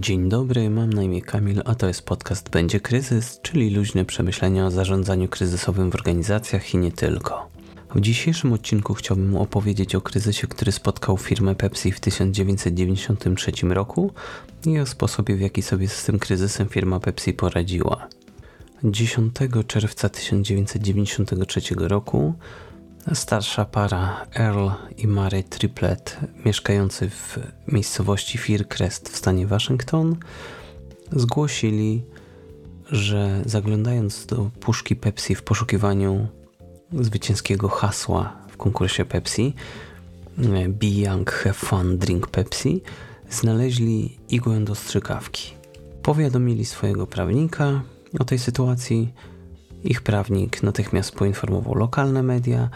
Dzień dobry, mam na imię Kamil, a to jest podcast Będzie Kryzys, czyli luźne przemyślenia o zarządzaniu kryzysowym w organizacjach i nie tylko. W dzisiejszym odcinku chciałbym opowiedzieć o kryzysie, który spotkał firmę Pepsi w 1993 roku i o sposobie, w jaki sobie z tym kryzysem firma Pepsi poradziła. 10 czerwca 1993 roku starsza para Earl i Mary Triplet, mieszkający w miejscowości Fircrest w stanie Waszyngton, zgłosili, że zaglądając do puszki Pepsi w poszukiwaniu zwycięskiego hasła w konkursie Pepsi Be Young, Have Fun, Drink Pepsi znaleźli igłę do strzykawki. Powiadomili swojego prawnika o tej sytuacji. Ich prawnik natychmiast poinformował lokalne media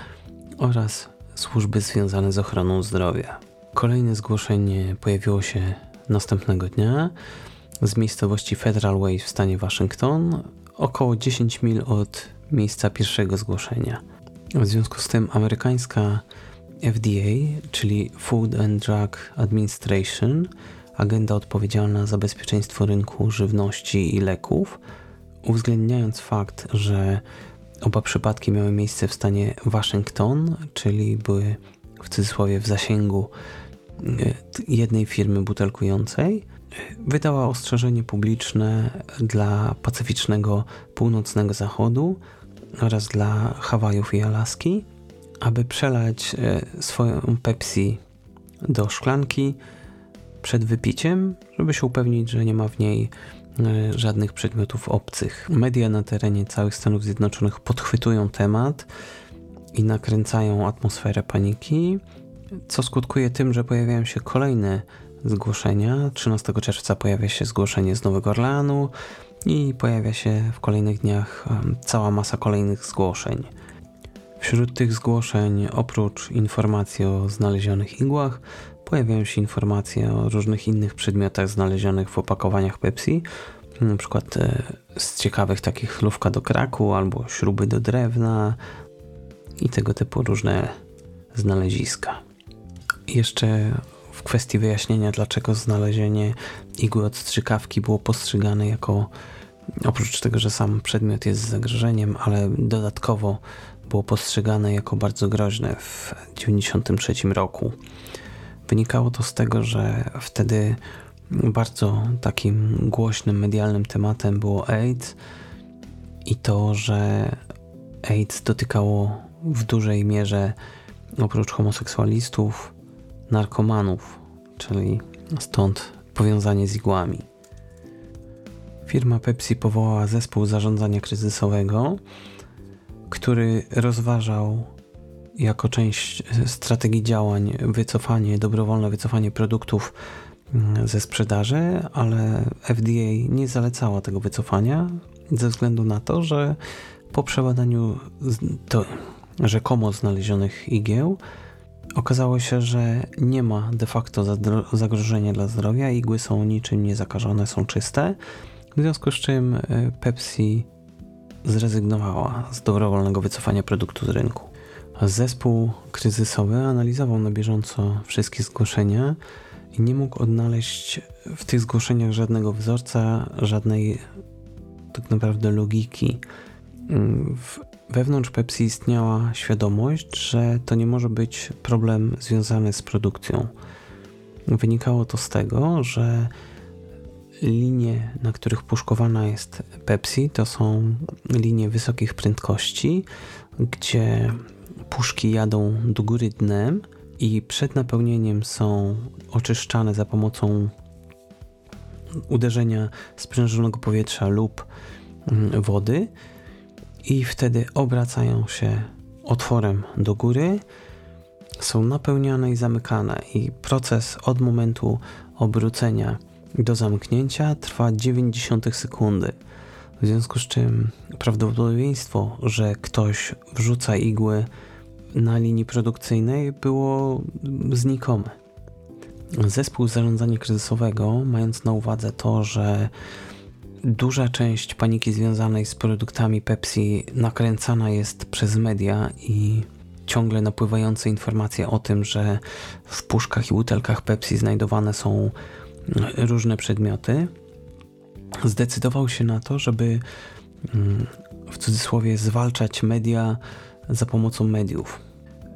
oraz służby związane z ochroną zdrowia. Kolejne zgłoszenie pojawiło się następnego dnia z miejscowości Federal Way w stanie Waszyngton, około 10 mil od miejsca pierwszego zgłoszenia. W związku z tym amerykańska FDA, czyli Food and Drug Administration, agenda odpowiedzialna za bezpieczeństwo rynku żywności i leków, uwzględniając fakt, że oba przypadki miały miejsce w stanie Waszyngton, czyli były w cudzysłowie w zasięgu e, jednej firmy butelkującej, wydała ostrzeżenie publiczne dla pacyficznego północnego zachodu oraz dla Hawajów i Alaski, aby przelać e, swoją Pepsi do szklanki przed wypiciem, żeby się upewnić, że nie ma w niej żadnych przedmiotów obcych. Media na terenie całych Stanów Zjednoczonych podchwytują temat i nakręcają atmosferę paniki, co skutkuje tym, że pojawiają się kolejne zgłoszenia. 13 czerwca pojawia się zgłoszenie z Nowego Orleanu i pojawia się w kolejnych dniach cała masa kolejnych zgłoszeń. Wśród tych zgłoszeń, oprócz informacji o znalezionych igłach, pojawiają się informacje o różnych innych przedmiotach znalezionych w opakowaniach Pepsi, przykład e, z ciekawych takich lówka do kraku albo śruby do drewna i tego typu różne znaleziska. Jeszcze w kwestii wyjaśnienia, dlaczego znalezienie igły od strzykawki było postrzegane jako, oprócz tego, że sam przedmiot jest zagrożeniem, ale dodatkowo było postrzegane jako bardzo groźne w 1993 roku. Wynikało to z tego, że wtedy bardzo takim głośnym medialnym tematem było AIDS i to, że AIDS dotykało w dużej mierze oprócz homoseksualistów, narkomanów, czyli stąd powiązanie z igłami. Firma Pepsi powołała zespół zarządzania kryzysowego, który rozważał jako część strategii działań wycofanie, dobrowolne wycofanie produktów mm, ze sprzedaży, ale FDA nie zalecała tego wycofania ze względu na to, że po przebadaniu to rzekomo znalezionych igieł okazało się, że nie ma de facto zagrożenia dla zdrowia, igły są niczym niezakażone, są czyste, w związku z czym e, Pepsi zrezygnowała z dobrowolnego wycofania produktu z rynku. Zespół kryzysowy analizował na bieżąco wszystkie zgłoszenia i nie mógł odnaleźć w tych zgłoszeniach żadnego wzorca, żadnej tak naprawdę logiki. Wewnątrz Pepsi istniała świadomość, że to nie może być problem związany z produkcją. Wynikało to z tego, że linie, na których puszkowana jest Pepsi, to są linie wysokich prędkości, gdzie puszki jadą do góry dnem i przed napełnieniem są oczyszczane za pomocą uderzenia sprężonego powietrza lub mm, wody i wtedy obracają się otworem do góry, są napełniane i zamykane i proces od momentu obrócenia do zamknięcia trwa 90 sekundy. W związku z czym prawdopodobieństwo, że ktoś wrzuca igły na linii produkcyjnej było znikome. Zespół zarządzania kryzysowego, mając na uwadze to, że duża część paniki związanej z produktami Pepsi nakręcana jest przez media i ciągle napływające informacje o tym, że w puszkach i butelkach Pepsi znajdowane są różne przedmioty, zdecydował się na to, żeby mm, w cudzysłowie zwalczać media za pomocą mediów.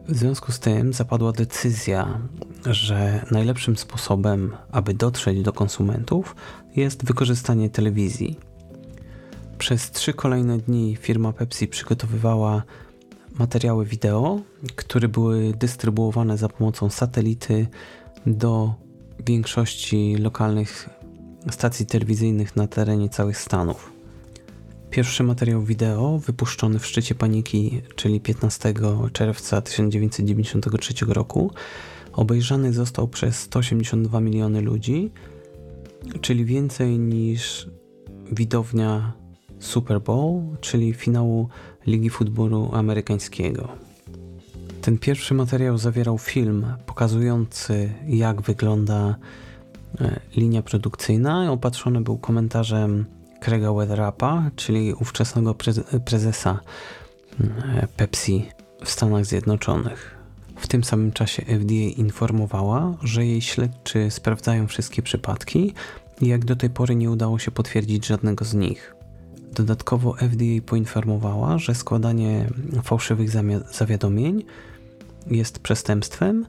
W związku z tym zapadła decyzja, że najlepszym sposobem, aby dotrzeć do konsumentów, jest wykorzystanie telewizji. Przez trzy kolejne dni firma Pepsi przygotowywała materiały wideo, które były dystrybuowane za pomocą satelity do większości lokalnych stacji telewizyjnych na terenie całych Stanów. Pierwszy materiał wideo wypuszczony w szczycie paniki, czyli 15 czerwca 1993 roku, obejrzany został przez 182 miliony ludzi, czyli więcej niż widownia Super Bowl, czyli finału Ligi Futbolu Amerykańskiego. Ten pierwszy materiał zawierał film pokazujący, jak wygląda e, linia produkcyjna. Opatrzony był komentarzem Craiga Weatherapa, czyli ówczesnego prezesa e, Pepsi w Stanach Zjednoczonych. W tym samym czasie FDA informowała, że jej śledczy sprawdzają wszystkie przypadki i jak do tej pory nie udało się potwierdzić żadnego z nich. Dodatkowo FDA poinformowała, że składanie fałszywych zawiadomień jest przestępstwem,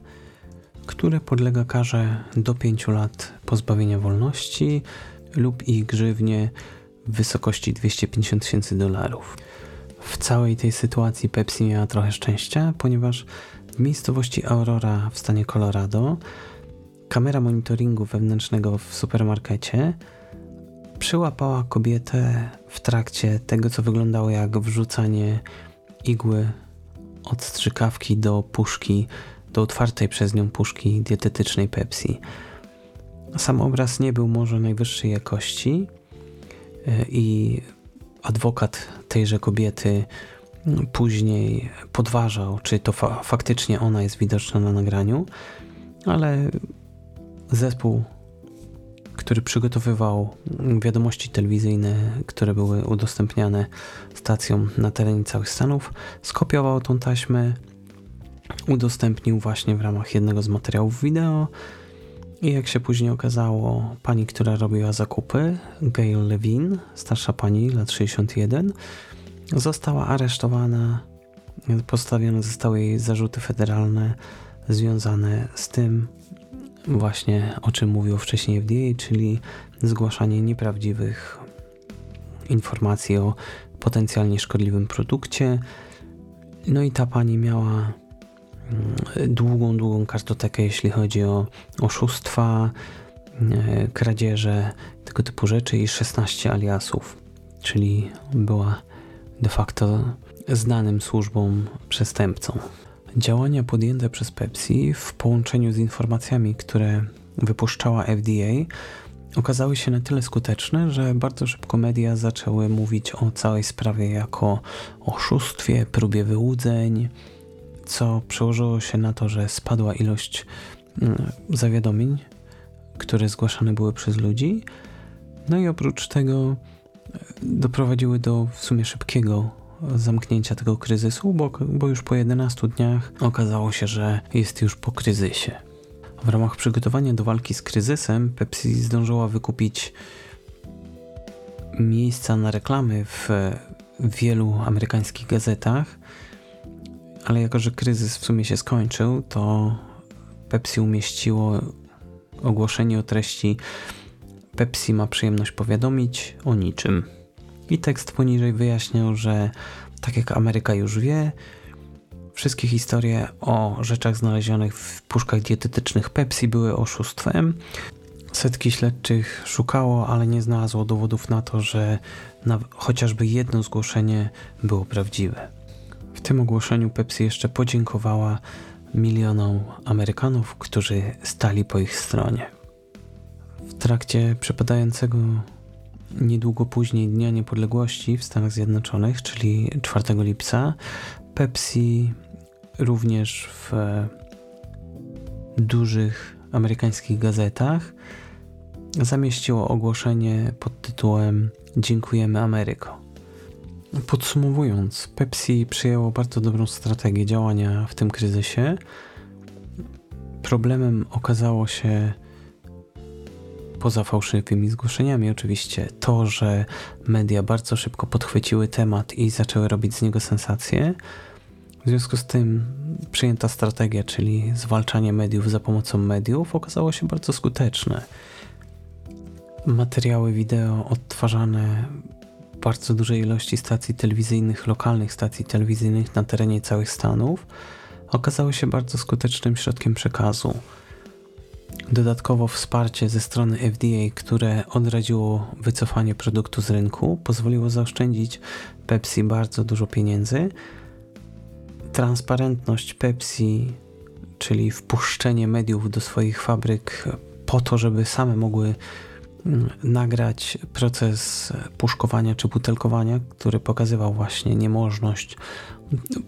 które podlega karze do 5 lat pozbawienia wolności lub i grzywnie w wysokości 250 tysięcy dolarów. W całej tej sytuacji Pepsi miała trochę szczęścia, ponieważ w miejscowości Aurora w stanie Colorado kamera monitoringu wewnętrznego w supermarkecie przyłapała kobietę w trakcie tego, co wyglądało jak wrzucanie igły od strzykawki do puszki, do otwartej przez nią puszki dietetycznej Pepsi. Sam obraz nie był może najwyższej jakości e, i adwokat tejże kobiety później podważał, czy to fa faktycznie ona jest widoczna na nagraniu, ale zespół który przygotowywał wiadomości telewizyjne, które były udostępniane stacjom na terenie całych Stanów, skopiował tą taśmę, udostępnił właśnie w ramach jednego z materiałów wideo i jak się później okazało, pani, która robiła zakupy, Gail Levine, starsza pani, lat 61, została aresztowana, postawione zostały jej zarzuty federalne związane z tym, właśnie o czym mówił wcześniej FDA, czyli zgłaszanie nieprawdziwych informacji o potencjalnie szkodliwym produkcie. No i ta pani miała mm, długą, długą kartotekę, jeśli chodzi o oszustwa, e, kradzieże, tego typu rzeczy i 16 aliasów, czyli była de facto znanym służbom przestępcą. Działania podjęte przez Pepsi w połączeniu z informacjami, które wypuszczała FDA, okazały się na tyle skuteczne, że bardzo szybko media zaczęły mówić o całej sprawie jako oszustwie, próbie wyłudzeń, co przełożyło się na to, że spadła ilość mm, zawiadomień, które zgłaszane były przez ludzi. No i oprócz tego e, doprowadziły do w sumie szybkiego zamknięcia tego kryzysu, bo, bo już po 11 dniach okazało się, że jest już po kryzysie. W ramach przygotowania do walki z kryzysem Pepsi zdążyła wykupić miejsca na reklamy w wielu amerykańskich gazetach, ale jako, że kryzys w sumie się skończył, to Pepsi umieściło ogłoszenie o treści Pepsi ma przyjemność powiadomić o niczym. I tekst poniżej wyjaśniał, że tak jak Ameryka już wie, wszystkie historie o rzeczach znalezionych w puszkach dietetycznych Pepsi były oszustwem. Setki śledczych szukało, ale nie znalazło dowodów na to, że na chociażby jedno zgłoszenie było prawdziwe. W tym ogłoszeniu Pepsi jeszcze podziękowała milionom Amerykanów, którzy stali po ich stronie. W trakcie przepadającego Niedługo później Dnia Niepodległości w Stanach Zjednoczonych, czyli 4 lipca, Pepsi również w dużych amerykańskich gazetach zamieściło ogłoszenie pod tytułem Dziękujemy Ameryko. Podsumowując, Pepsi przyjęło bardzo dobrą strategię działania w tym kryzysie. Problemem okazało się poza fałszywymi zgłoszeniami oczywiście, to, że media bardzo szybko podchwyciły temat i zaczęły robić z niego sensację. W związku z tym przyjęta strategia, czyli zwalczanie mediów za pomocą mediów, okazało się bardzo skuteczne. Materiały wideo odtwarzane w bardzo dużej ilości stacji telewizyjnych, lokalnych stacji telewizyjnych na terenie całych Stanów okazały się bardzo skutecznym środkiem przekazu. Dodatkowo wsparcie ze strony FDA, które odradziło wycofanie produktu z rynku, pozwoliło zaoszczędzić Pepsi bardzo dużo pieniędzy. Transparentność Pepsi, czyli wpuszczenie mediów do swoich fabryk po to, żeby same mogły mm, nagrać proces puszkowania czy butelkowania, który pokazywał właśnie niemożność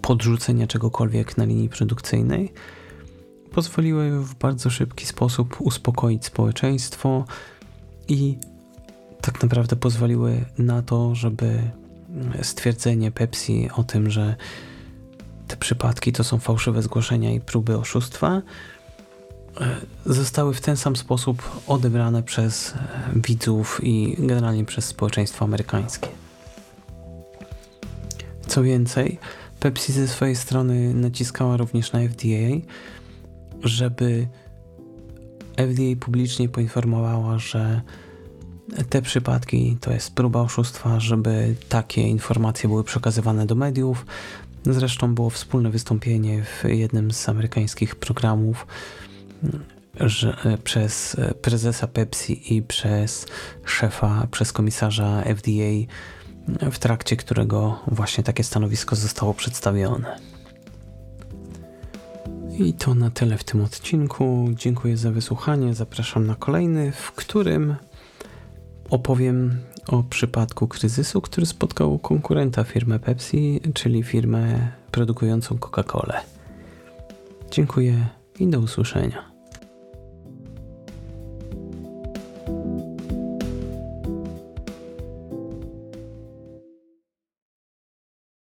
podrzucenia czegokolwiek na linii produkcyjnej pozwoliły w bardzo szybki sposób uspokoić społeczeństwo i tak naprawdę pozwoliły na to, żeby stwierdzenie Pepsi o tym, że te przypadki to są fałszywe zgłoszenia i próby oszustwa, e, zostały w ten sam sposób odebrane przez widzów i generalnie przez społeczeństwo amerykańskie. Co więcej, Pepsi ze swojej strony naciskała również na FDA, żeby FDA publicznie poinformowała, że te przypadki to jest próba oszustwa, żeby takie informacje były przekazywane do mediów. Zresztą było wspólne wystąpienie w jednym z amerykańskich programów że przez prezesa Pepsi i przez szefa, przez komisarza FDA, w trakcie którego właśnie takie stanowisko zostało przedstawione. I to na tyle w tym odcinku. Dziękuję za wysłuchanie. Zapraszam na kolejny, w którym opowiem o przypadku kryzysu, który spotkał konkurenta firmy Pepsi, czyli firmę produkującą Coca-Colę. Dziękuję i do usłyszenia.